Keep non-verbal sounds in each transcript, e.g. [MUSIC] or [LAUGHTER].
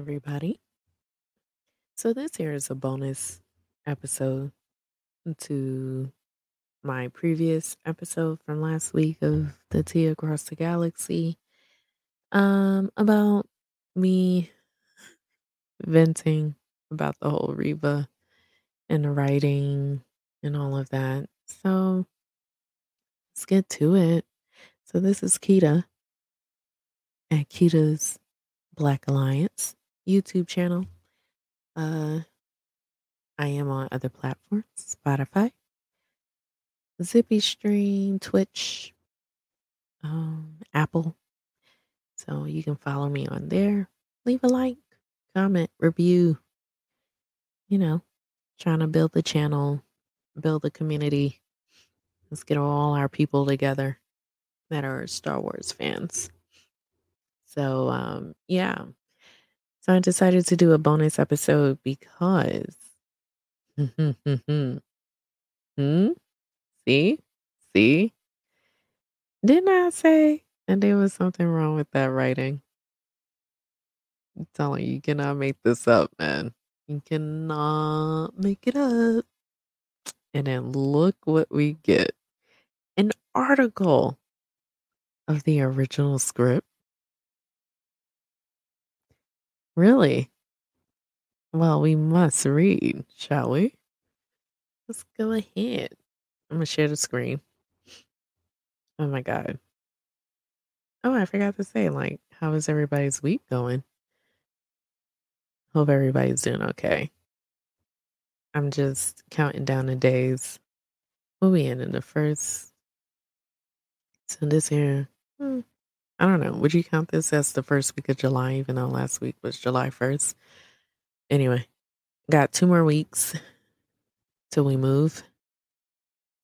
Everybody. So this here is a bonus episode to my previous episode from last week of the Tea Across the Galaxy. Um about me venting about the whole Reva and the writing and all of that. So let's get to it. So this is Kita at Kita's Black Alliance YouTube channel. Uh I am on other platforms, Spotify, Zippy Stream, Twitch, um, Apple. So you can follow me on there. Leave a like, comment, review. You know, trying to build the channel, build the community. Let's get all our people together that are Star Wars fans. So, um, yeah. I decided to do a bonus episode because. [LAUGHS] hmm? See? See? Didn't I say that there was something wrong with that writing? I'm telling you, you cannot make this up, man. You cannot make it up. And then look what we get an article of the original script. Really? Well, we must read, shall we? Let's go ahead. I'm going to share the screen. Oh my God. Oh, I forgot to say, like, how is everybody's week going? Hope everybody's doing okay. I'm just counting down the days. We'll be in in the first. So this here, hmm, I don't know. Would you count this as the first week of July, even though last week was July 1st? Anyway, got two more weeks till we move.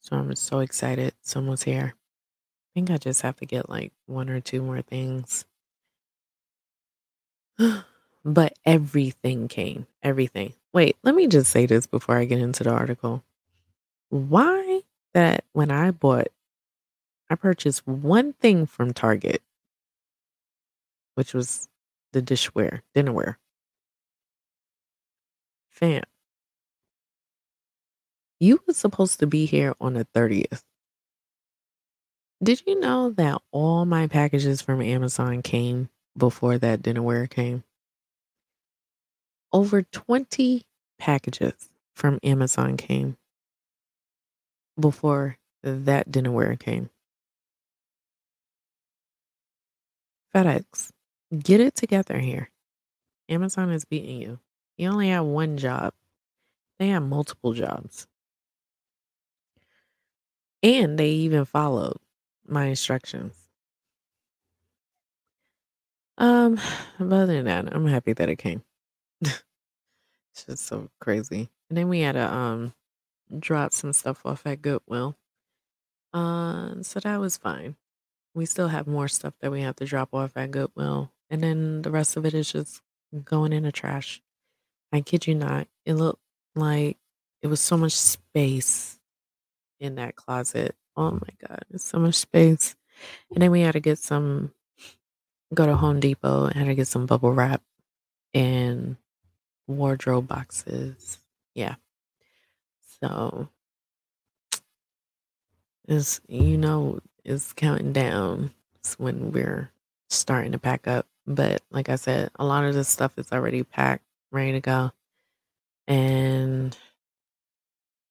So I'm so excited. Someone's here. I think I just have to get like one or two more things. [SIGHS] but everything came. Everything. Wait, let me just say this before I get into the article. Why that when I bought, I purchased one thing from Target, which was the dishware, dinnerware. Fam, you were supposed to be here on the 30th. Did you know that all my packages from Amazon came before that dinnerware came? Over 20 packages from Amazon came before that dinnerware came. FedEx, get it together here. Amazon is beating you. You only have one job. They have multiple jobs. And they even followed my instructions. Um, but other than that, I'm happy that it came. [LAUGHS] it's just so crazy. And then we had to um drop some stuff off at Goodwill. Uh, so that was fine. We still have more stuff that we have to drop off at Goodwill. And then the rest of it is just going in the trash. I kid you not. It looked like it was so much space in that closet. Oh my God, it's so much space. And then we had to get some, go to Home Depot and had to get some bubble wrap and wardrobe boxes. Yeah. So it's, you know, it's counting down. It's when we're starting to pack up. But like I said, a lot of this stuff is already packed, ready to go. And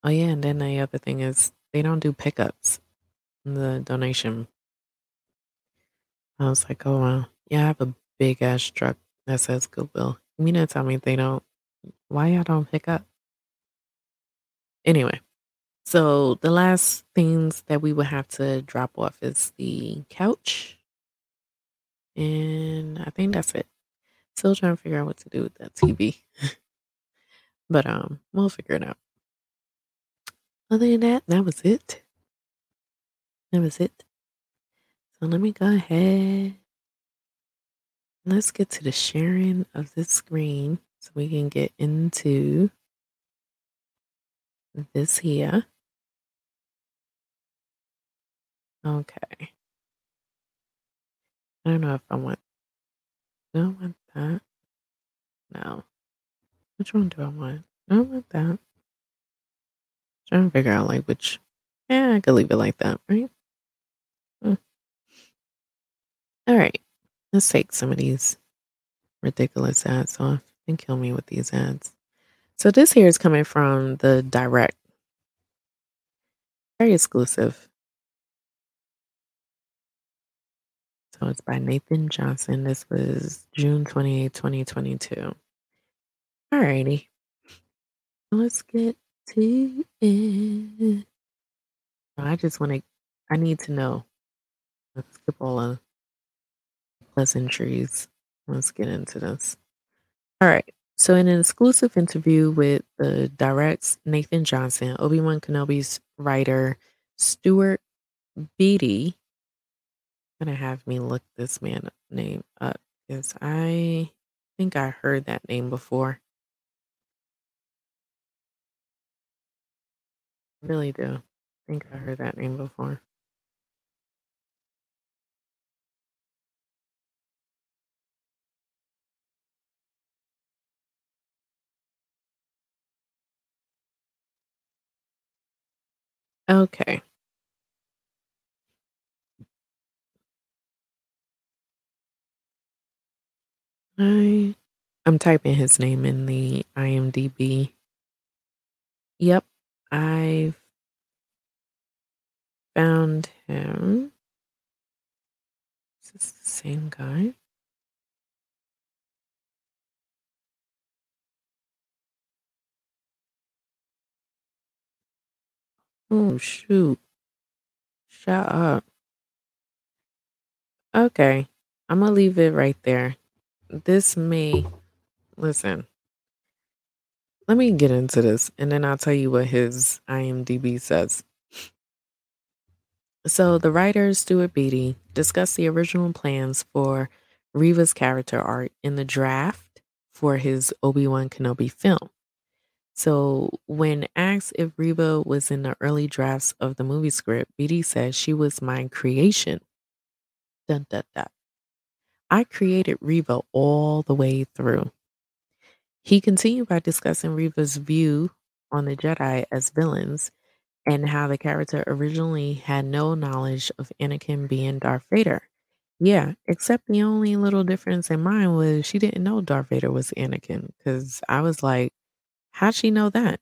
oh yeah, and then the other thing is they don't do pickups. The donation. I was like, oh wow. Yeah, I have a big ass truck that says Goodwill. You mean to tell me they don't why y'all don't pick up? Anyway, so the last things that we would have to drop off is the couch. And I think that's it. Still trying to figure out what to do with that TV. [LAUGHS] but um we'll figure it out. Other than that, that was it. That was it. So let me go ahead. Let's get to the sharing of this screen so we can get into this here. Okay. I don't know if I want. I don't want that. No. Which one do I want? I want that. Trying to figure out like which. Yeah, I could leave it like that, right? Mm. All right. Let's take some of these ridiculous ads off and kill me with these ads. So this here is coming from the direct. Very exclusive. So it's by Nathan Johnson. This was June 28, 2022. Alrighty. Let's get to it. I just want to, I need to know. Let's skip all the pleasantries. Let's get into this. All right. So, in an exclusive interview with the direct's Nathan Johnson, Obi Wan Kenobi's writer Stuart Beattie, gonna have me look this man name up because I think I heard that name before. Really do. I think I heard that name before. Okay. I I'm typing his name in the IMDb. Yep, I've found him. Is this the same guy? Oh shoot. Shut up. Okay. I'm gonna leave it right there. This may listen. Let me get into this and then I'll tell you what his IMDb says. So, the writer, Stuart Beattie discussed the original plans for Reva's character art in the draft for his Obi Wan Kenobi film. So, when asked if Reva was in the early drafts of the movie script, Beatty said she was my creation. Dun, dun, dun. I created Reva all the way through. He continued by discussing Reva's view on the Jedi as villains and how the character originally had no knowledge of Anakin being Darth Vader. Yeah, except the only little difference in mine was she didn't know Darth Vader was Anakin because I was like, how'd she know that?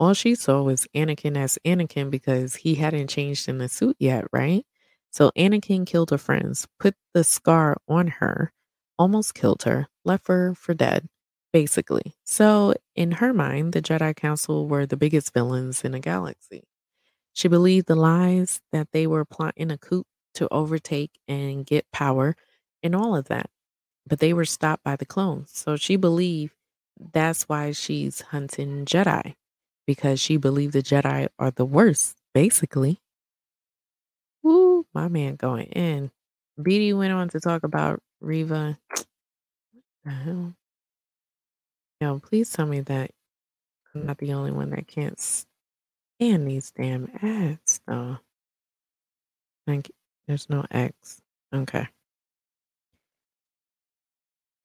All she saw was Anakin as Anakin because he hadn't changed in the suit yet, right? So Anakin killed her friends, put the scar on her, almost killed her, left her for dead, basically. So in her mind, the Jedi Council were the biggest villains in the galaxy. She believed the lies that they were plotting a coup to overtake and get power and all of that. But they were stopped by the clones. So she believed that's why she's hunting Jedi because she believed the Jedi are the worst, basically. Woo, my man going in. Beattie went on to talk about Reva. the hell? Yo, please tell me that I'm not the only one that can't stand these damn ads, though. Thank There's no X. Okay.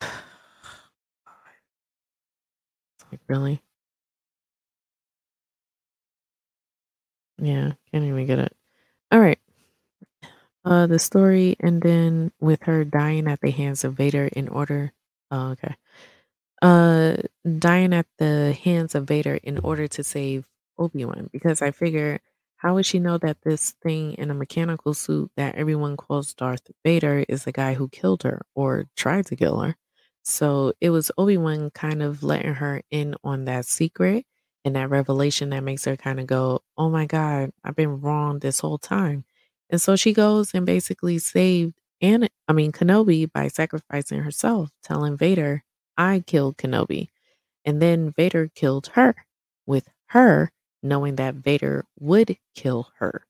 It's [SIGHS] like, really? Yeah, can't even get it. All right. Uh, the story ending with her dying at the hands of Vader in order. Oh, okay. Uh, dying at the hands of Vader in order to save Obi-Wan because I figure how would she know that this thing in a mechanical suit that everyone calls Darth Vader is the guy who killed her or tried to kill her? So it was Obi-Wan kind of letting her in on that secret and that revelation that makes her kind of go, "Oh my god, I've been wrong this whole time." And so she goes and basically saved and I mean Kenobi by sacrificing herself, telling Vader, "I killed Kenobi." And then Vader killed her with her knowing that Vader would kill her.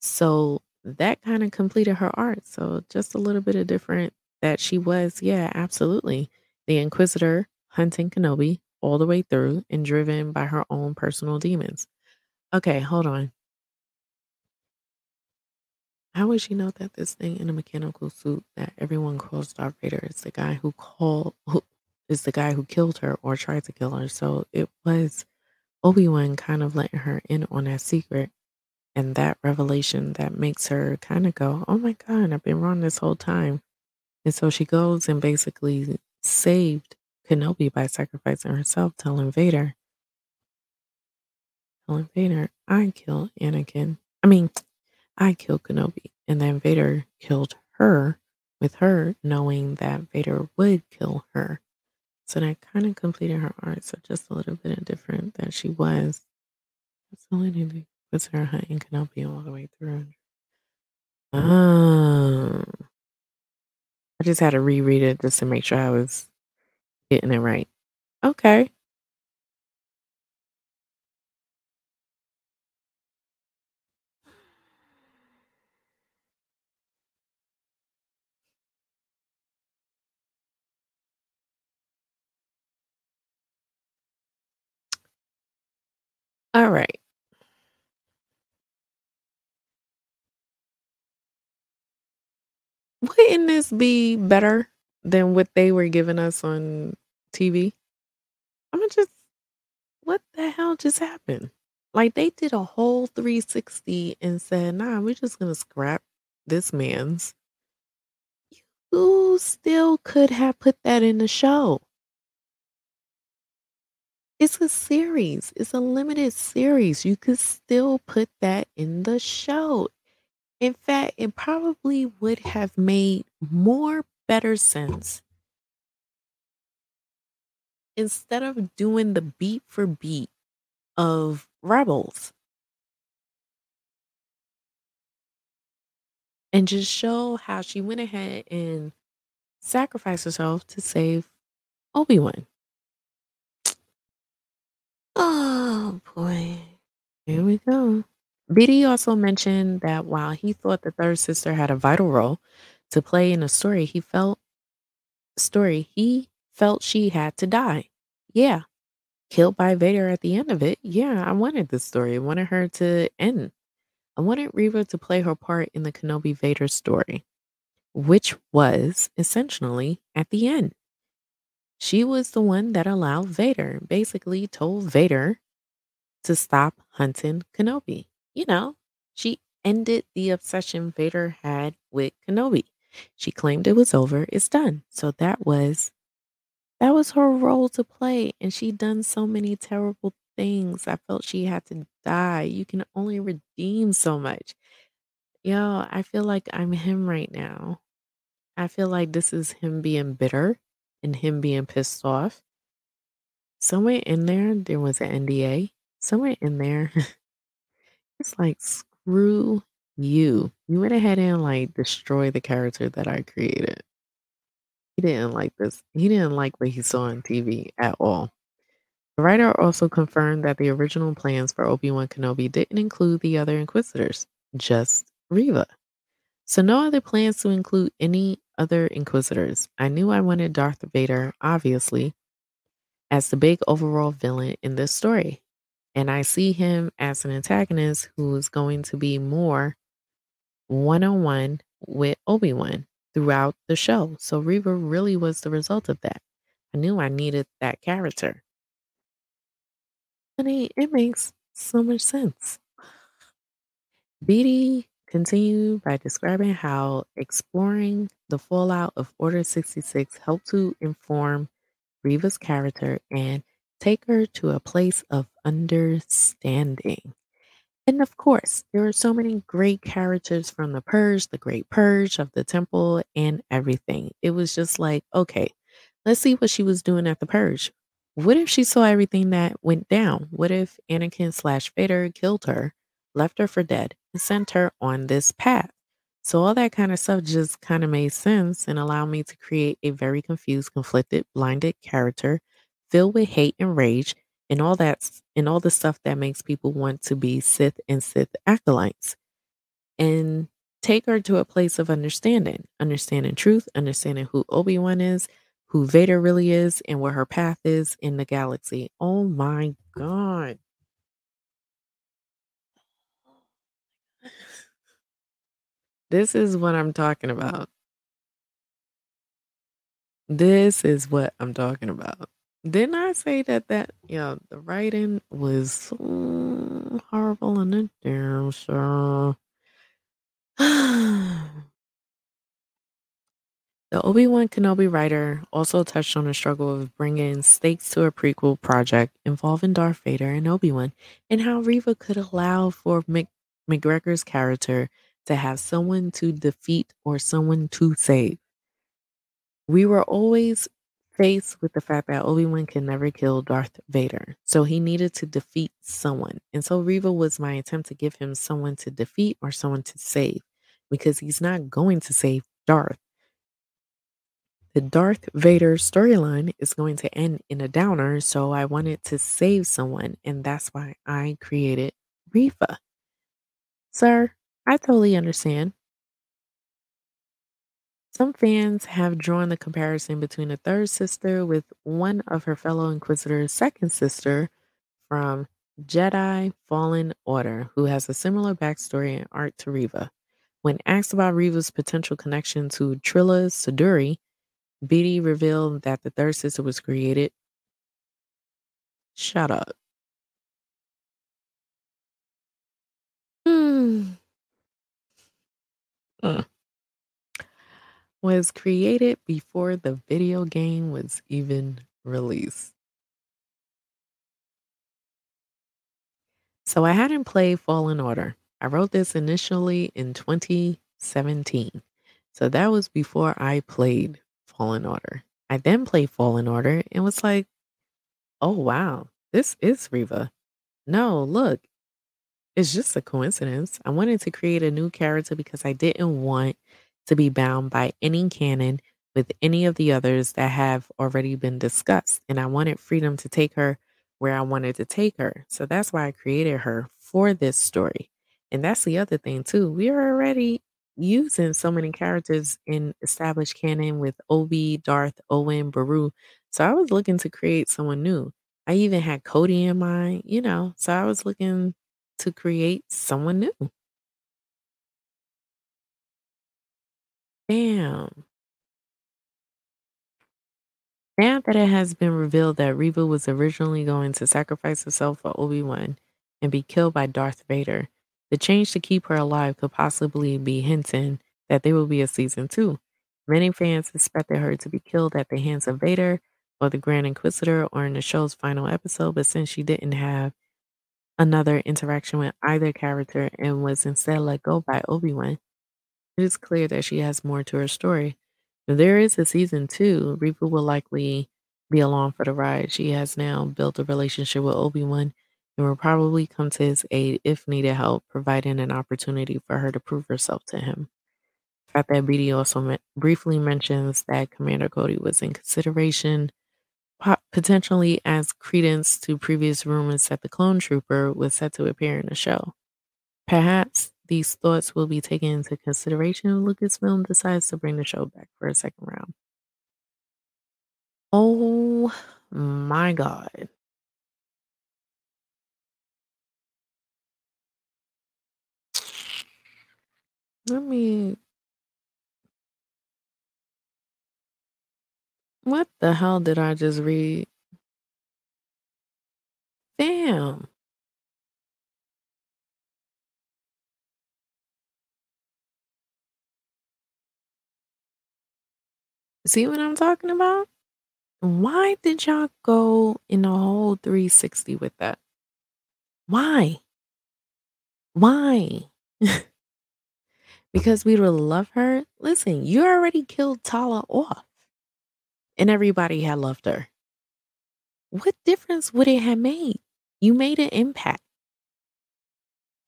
So that kind of completed her art. So just a little bit of different that she was, yeah, absolutely. The Inquisitor hunting Kenobi all the way through and driven by her own personal demons. Okay, hold on. How would she know that this thing in a mechanical suit that everyone calls Darth Vader is the guy who called who is the guy who killed her or tried to kill her. So it was Obi-Wan kind of letting her in on that secret and that revelation that makes her kind of go, "Oh my god, I've been wrong this whole time." And so she goes and basically saved Kenobi by sacrificing herself, telling Vader telling Vader, "I killed Anakin. I mean, I killed Kenobi." And then Vader killed her with her knowing that Vader would kill her. So that kind of completed her arc. So just a little bit different that she was. That's all I needed. Was her hunting Kenobi all the way through. Oh. I just had to reread it just to make sure I was getting it right. Okay. All right. Wouldn't this be better than what they were giving us on TV? Imma just what the hell just happened? Like, they did a whole 360 and said, "Nah, we're just gonna scrap this man's" You still could have put that in the show. It's a series. It's a limited series. You could still put that in the show. In fact, it probably would have made more better sense instead of doing the beat for beat of Rebels and just show how she went ahead and sacrificed herself to save Obi-Wan. Oh, boy. Here we go. Beattie also mentioned that while he thought the third sister had a vital role to play in the story, he felt story, he felt she had to die. Yeah. Killed by Vader at the end of it. Yeah, I wanted this story. I wanted her to end. I wanted Reva to play her part in the Kenobi Vader story, which was essentially at the end. She was the one that allowed Vader, basically told Vader to stop hunting Kenobi. You know, she ended the obsession Vader had with Kenobi. She claimed it was over, it's done. So that was that was her role to play and she done so many terrible things. I felt she had to die. You can only redeem so much. Yo, I feel like I'm him right now. I feel like this is him being bitter and him being pissed off. Somewhere in there, there was an NDA. Somewhere in there, [LAUGHS] it's like, screw you. You went ahead and like destroy the character that I created. He didn't like this. He didn't like what he saw on TV at all. The writer also confirmed that the original plans for Obi-Wan Kenobi didn't include the other Inquisitors, just Reva. So no other plans to include any other Inquisitors. I knew I wanted Darth Vader, obviously, as the big overall villain in this story. And I see him as an antagonist who is going to be more one on one with Obi Wan throughout the show. So Reva really was the result of that. I knew I needed that character. Honey, it makes so much sense. Beattie continued by describing how exploring the fallout of Order 66 helped to inform Reva's character and take her to a place of understanding. And of course, there are so many great characters from the Purge, the Great Purge of the Temple, and everything. It was just like, okay, let's see what she was doing at the Purge. What if she saw everything that went down? What if Anakin slash Vader killed her, left her for dead, and sent her on this path? So all that kind of stuff just kind of made sense and allowed me to create a very confused, conflicted, blinded character filled with hate and rage and all that and all the stuff that makes people want to be Sith and Sith acolytes. And take her to a place of understanding, understanding truth, understanding who Obi-Wan is, who Vader really is, and where her path is in the galaxy. Oh my god. This is what I'm talking about. This is what I'm talking about. Didn't I say that that yeah, the writing was so horrible in it damn show. [SIGHS] The Obi-Wan Kenobi writer also touched on the struggle of bringing stakes to a prequel project involving Darth Vader and Obi-Wan, and how Reva could allow for Mc- McGregor's character to have someone to defeat or someone to save. We were always faced with the fact that Obi-Wan can never kill Darth Vader, so he needed to defeat someone. And so Reva was my attempt to give him someone to defeat or someone to save, because he's not going to save Darth the Darth Vader storyline is going to end in a downer, so I wanted to save someone, and that's why I created Reva. Sir, I totally understand. Some fans have drawn the comparison between the third sister with one of her fellow Inquisitor's second sister from Jedi Fallen Order, who has a similar backstory and art to Reva. When asked about Reva's potential connection to Trilla Suduri, Beattie revealed that the third sister was created. Shut up. Hmm. Uh. Was created before the video game was even released. So I hadn't played Fallen Order. I wrote this initially in 2017. So that was before I played Fallen Order. I then played Fallen Order and was like, oh, wow, this is Reva. No, look, it's just a coincidence. I wanted to create a new character because I didn't want to be bound by any canon with any of the others that have already been discussed. And I wanted freedom to take her where I wanted to take her. So that's why I created her for this story. And that's the other thing, too. We are already using so many characters in established canon with Obi, Darth, Owen, Beru. So I was looking to create someone new. I even had Cody in mind, you know, so I was looking to create someone new. Damn. Now that it has been revealed that Reva was originally going to sacrifice herself for Obi-Wan and be killed by Darth Vader, the change to keep her alive could possibly be hinting that there will be a season two. Many fans expected her to be killed at the hands of Vader or the Grand Inquisitor or in the show's final episode, but since she didn't have another interaction with either character and was instead let go by Obi-Wan, it is clear that she has more to her story. If there is a season two, Reva will likely be along for the ride. She has now built a relationship with Obi-Wan and will probably come to his aid if needed help, providing an opportunity for her to prove herself to him. The fact that Beattie also briefly mentions that Commander Cody was in consideration, po- potentially as credence to previous rumors that the clone trooper was set to appear in the show. Perhaps these thoughts will be taken into consideration if Lucasfilm decides to bring the show back for a second round. Oh my god. Let me. What the hell did I just read? Damn. See what I'm talking about? Why did y'all go in a whole 360 with that? Why? Why? [LAUGHS] because we would love her? Listen, you already killed Tala off. And everybody had loved her. What difference would it have made? You made an impact.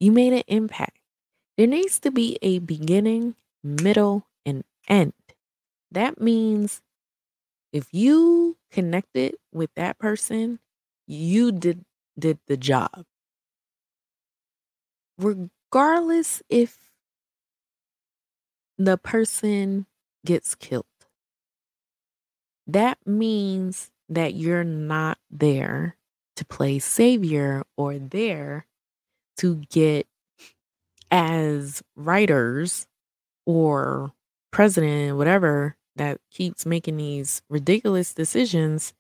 You made an impact. There needs to be a beginning, middle, and end. That means if you connected with that person, you did did the job. Regardless if the person gets killed. That means that you're not there to play savior or there to get as writers or president, whatever, that keeps making these ridiculous decisions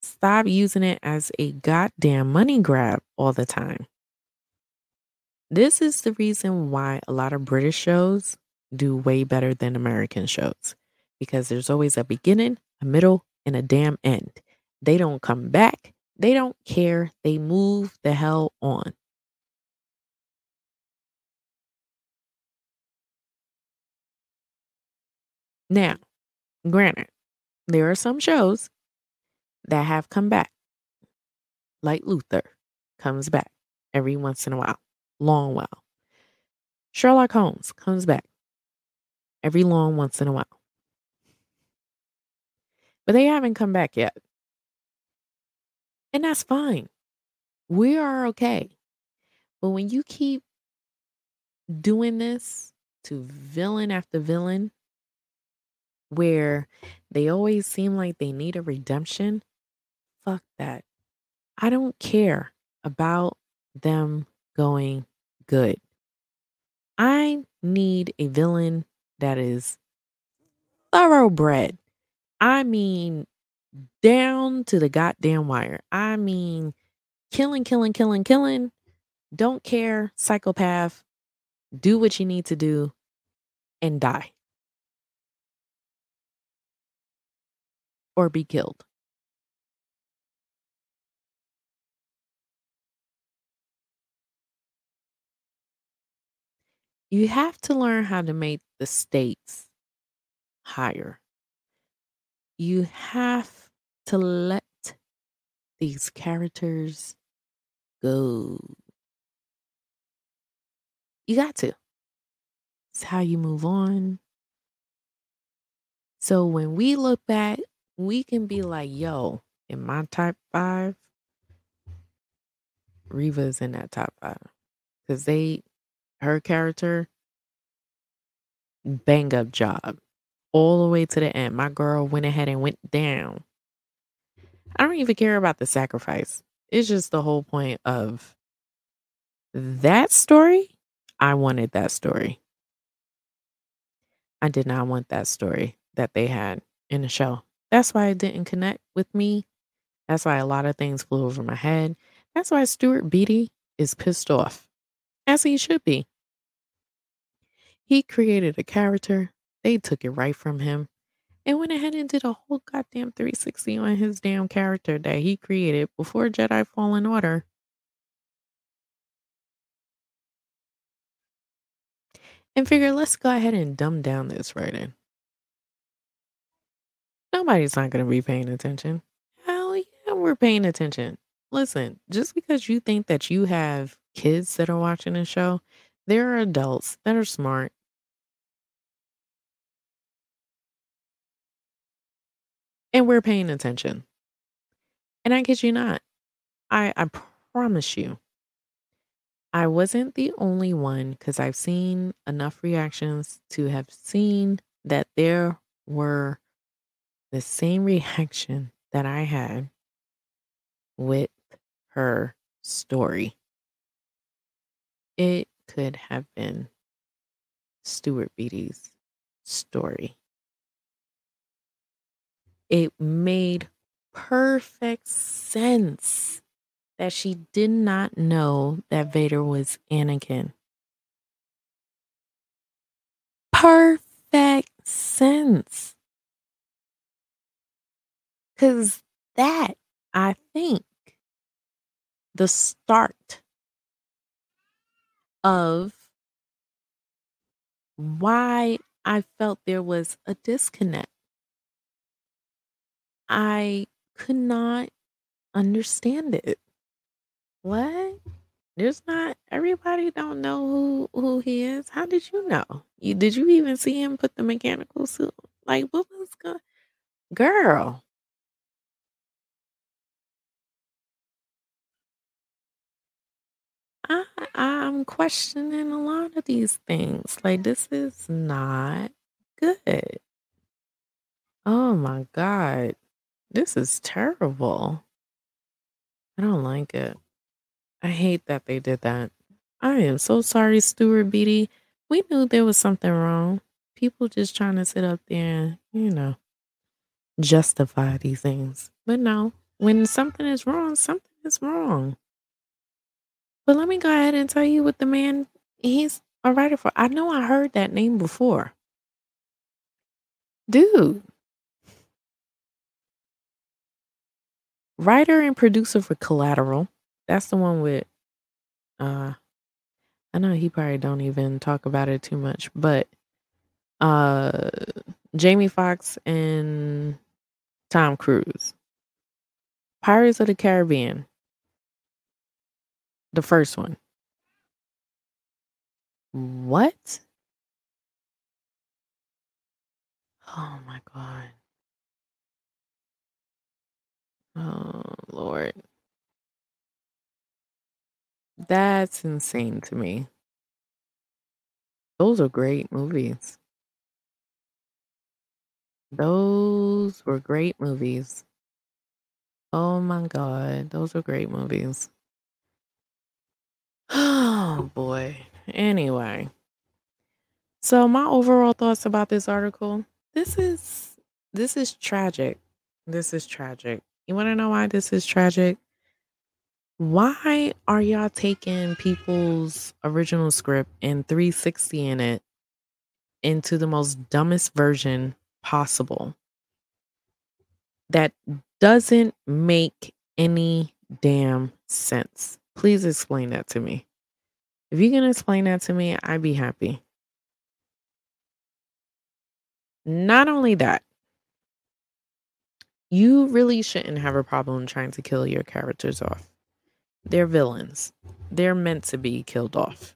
stop using it as a goddamn money grab all the time. This is the reason why a lot of British shows do way better than American shows because there's always a beginning, a middle, and a damn end. They don't come back. They don't care. They move the hell on. Now, granted, there are some shows that have come back, like Luther comes back every once in a while, long while. Sherlock Holmes comes back every long once in a while. But they haven't come back yet. And that's fine. We are okay. But when you keep doing this to villain after villain, where they always seem like they need a redemption, fuck that. I don't care about them going good. I need a villain that is thoroughbred. I mean, down to the goddamn wire. I mean, killing, killing, killing, killing. Don't care, psychopath. Do what you need to do and die. Or be killed. You have to learn how to make the stakes higher. You have to let these characters go. You got to. It's how you move on. So when we look back, we can be like, yo, in my top five, Reva's in that top five. Because they her character, bang up job all the way to the end. My girl went ahead and went down. I don't even care about the sacrifice. It's just the whole point of that story. I wanted that story. I did not want that story that they had in the show. That's why it didn't connect with me. That's why a lot of things flew over my head. That's why Stuart Beattie is pissed off, as he should be. He created a character, they took it right from him, and went ahead and did a whole goddamn 360 on his damn character that he created before Jedi Fallen Order. And figure, let's go ahead and dumb down this writing. Nobody's not going to be paying attention. Hell yeah, we're paying attention. Listen, just because you think that you have kids that are watching the show, there are adults that are smart. And we're paying attention. And I kid you not. I I promise you. I wasn't the only one because I've seen enough reactions to have seen that there were the same reaction that I had with her story. It could have been Stuart Beattie's story. It made perfect sense that she did not know that Vader was Anakin. Perfect sense. Because that, I think, the start of why I felt there was a disconnect. I could not understand it. What? There's not everybody don't know who who he is. How did you know? You did you even see him put the mechanical suit? Like what was going Girl. I I'm questioning a lot of these things. Like this is not good. Oh my god. This is terrible. I don't like it. I hate that they did that. I am so sorry, Stuart Beattie. We knew there was something wrong. people just trying to sit up there and, you know, justify these things. But no, when something is wrong, something is wrong. But let me go ahead and tell you what the man he's a writer for. I know I heard that name before. Dude. Writer and producer for Collateral. That's the one with uh I know he probably don't even talk about it too much, but uh Jamie Foxx and Tom Cruise. Pirates of the Caribbean. The first one. What? Oh my god. Oh Lord. That's insane to me. Those are great movies. Those were great movies. Oh my god, those were great movies. Oh boy. Anyway. So my overall thoughts about this article, this is this is tragic. This is tragic. You want to know why this is tragic? Why are y'all taking people's original script and 360 in it into the most dumbest version possible? That doesn't make any damn sense. Please explain that to me. If you can explain that to me, I'd be happy. Not only that, you really shouldn't have a problem trying to kill your characters off. They're villains. They're meant to be killed off.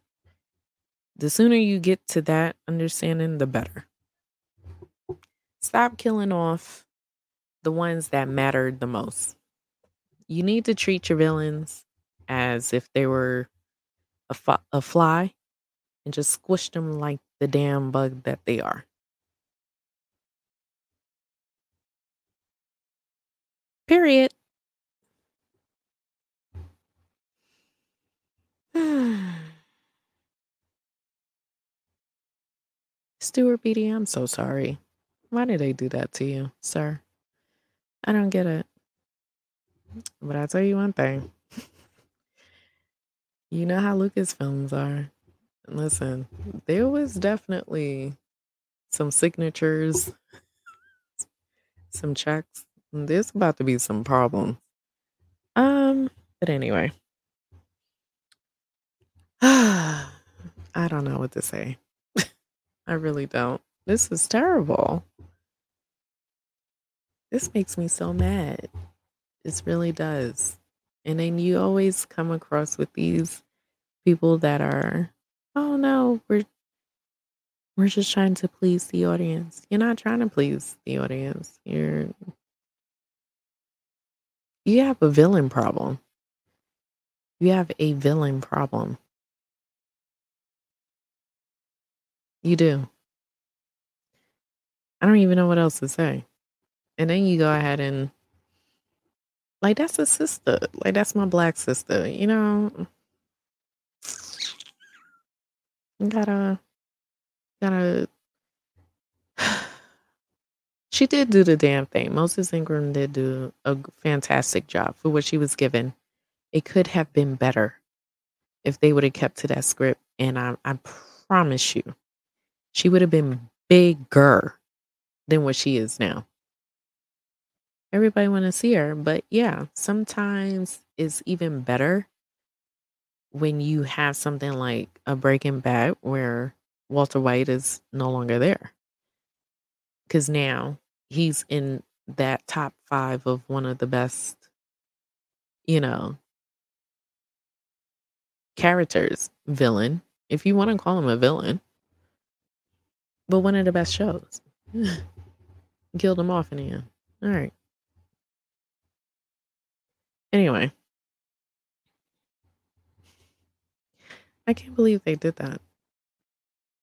The sooner you get to that understanding, the better. Stop killing off the ones that mattered the most. You need to treat your villains as if they were a, a fly and just squish them like the damn bug that they are. Period. [SIGHS] Stuart Beattie, I'm so sorry. Why did they do that to you, sir? I don't get it. But I'll tell you one thing. You know how Lucas films are. Listen, there was definitely some signatures, some checks. There's about to be some problems. Um, but anyway. [SIGHS] I don't know what to say. [LAUGHS] I really don't. This is terrible. This makes me so mad. This really does. And then you always come across with these people that are, oh no, we're we're just trying to please the audience. You're not trying to please the audience. You're you have a villain problem. You have a villain problem. You do. I don't even know what else to say. And then you go ahead and like that's a sister. Like that's my black sister, you know. Gotta gotta [SIGHS] she did do the damn thing. Moses Ingram did do a fantastic job for what she was given. It could have been better if they would have kept to that script. And I, I promise you, she would have been bigger than what she is now. Everybody want to see her, but yeah, sometimes it's even better when you have something like a Breaking Bad where Walter White is no longer there. Cuz now he's in that top 5 of one of the best you know characters, villain, if you want to call him a villain but one of the best shows. [LAUGHS] Killed him off in the end. All right. Anyway, I can't believe they did that.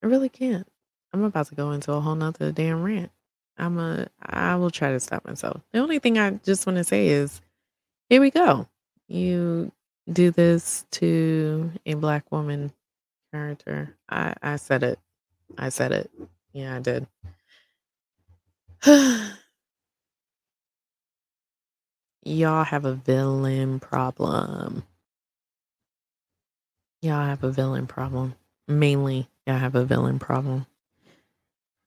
I really can't. I'm about to go into a whole nother damn rant. I'm a I will try to stop myself. The only thing I just want to say is here we go. You do this to a black woman character. I I said it. I said it. Yeah, I did. [SIGHS] Y'all have a villain problem. Y'all have a villain problem. Mainly, y'all have a villain problem.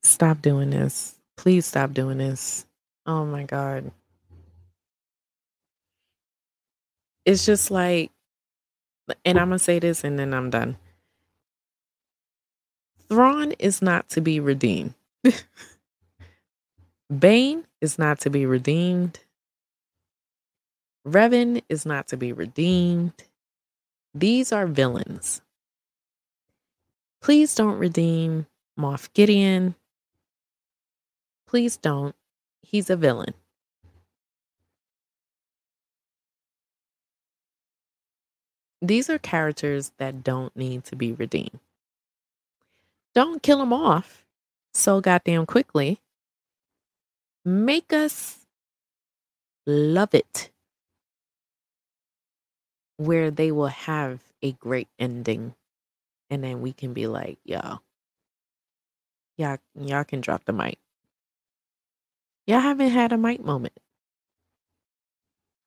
Stop doing this. Please stop doing this. Oh my God. It's just like, and I'm going to say this and then I'm done. Thrawn is not to be redeemed. [LAUGHS] Bane is not to be redeemed. Revan is not to be redeemed. These are villains. Please don't redeem Moff Gideon. Please don't. He's a villain. These are characters that don't need to be redeemed. Don't kill them off so goddamn quickly. Make us love it where they will have a great ending and then we can be like, y'all, y'all, y'all can drop the mic. Y'all haven't had a mic moment.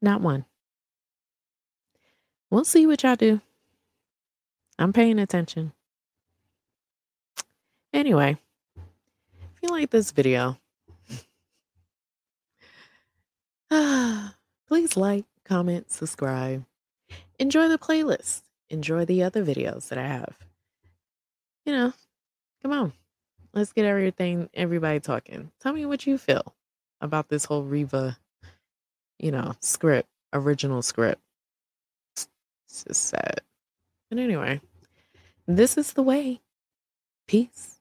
Not one. We'll see what y'all do. I'm paying attention. Anyway, if you like this video, [SIGHS] please like, comment, subscribe. Enjoy the playlist. Enjoy the other videos that I have. You know, come on. Let's get everything, everybody talking. Tell me what you feel about this whole Reva, you know, script, original script. It's just sad. But anyway, this is the way. Peace.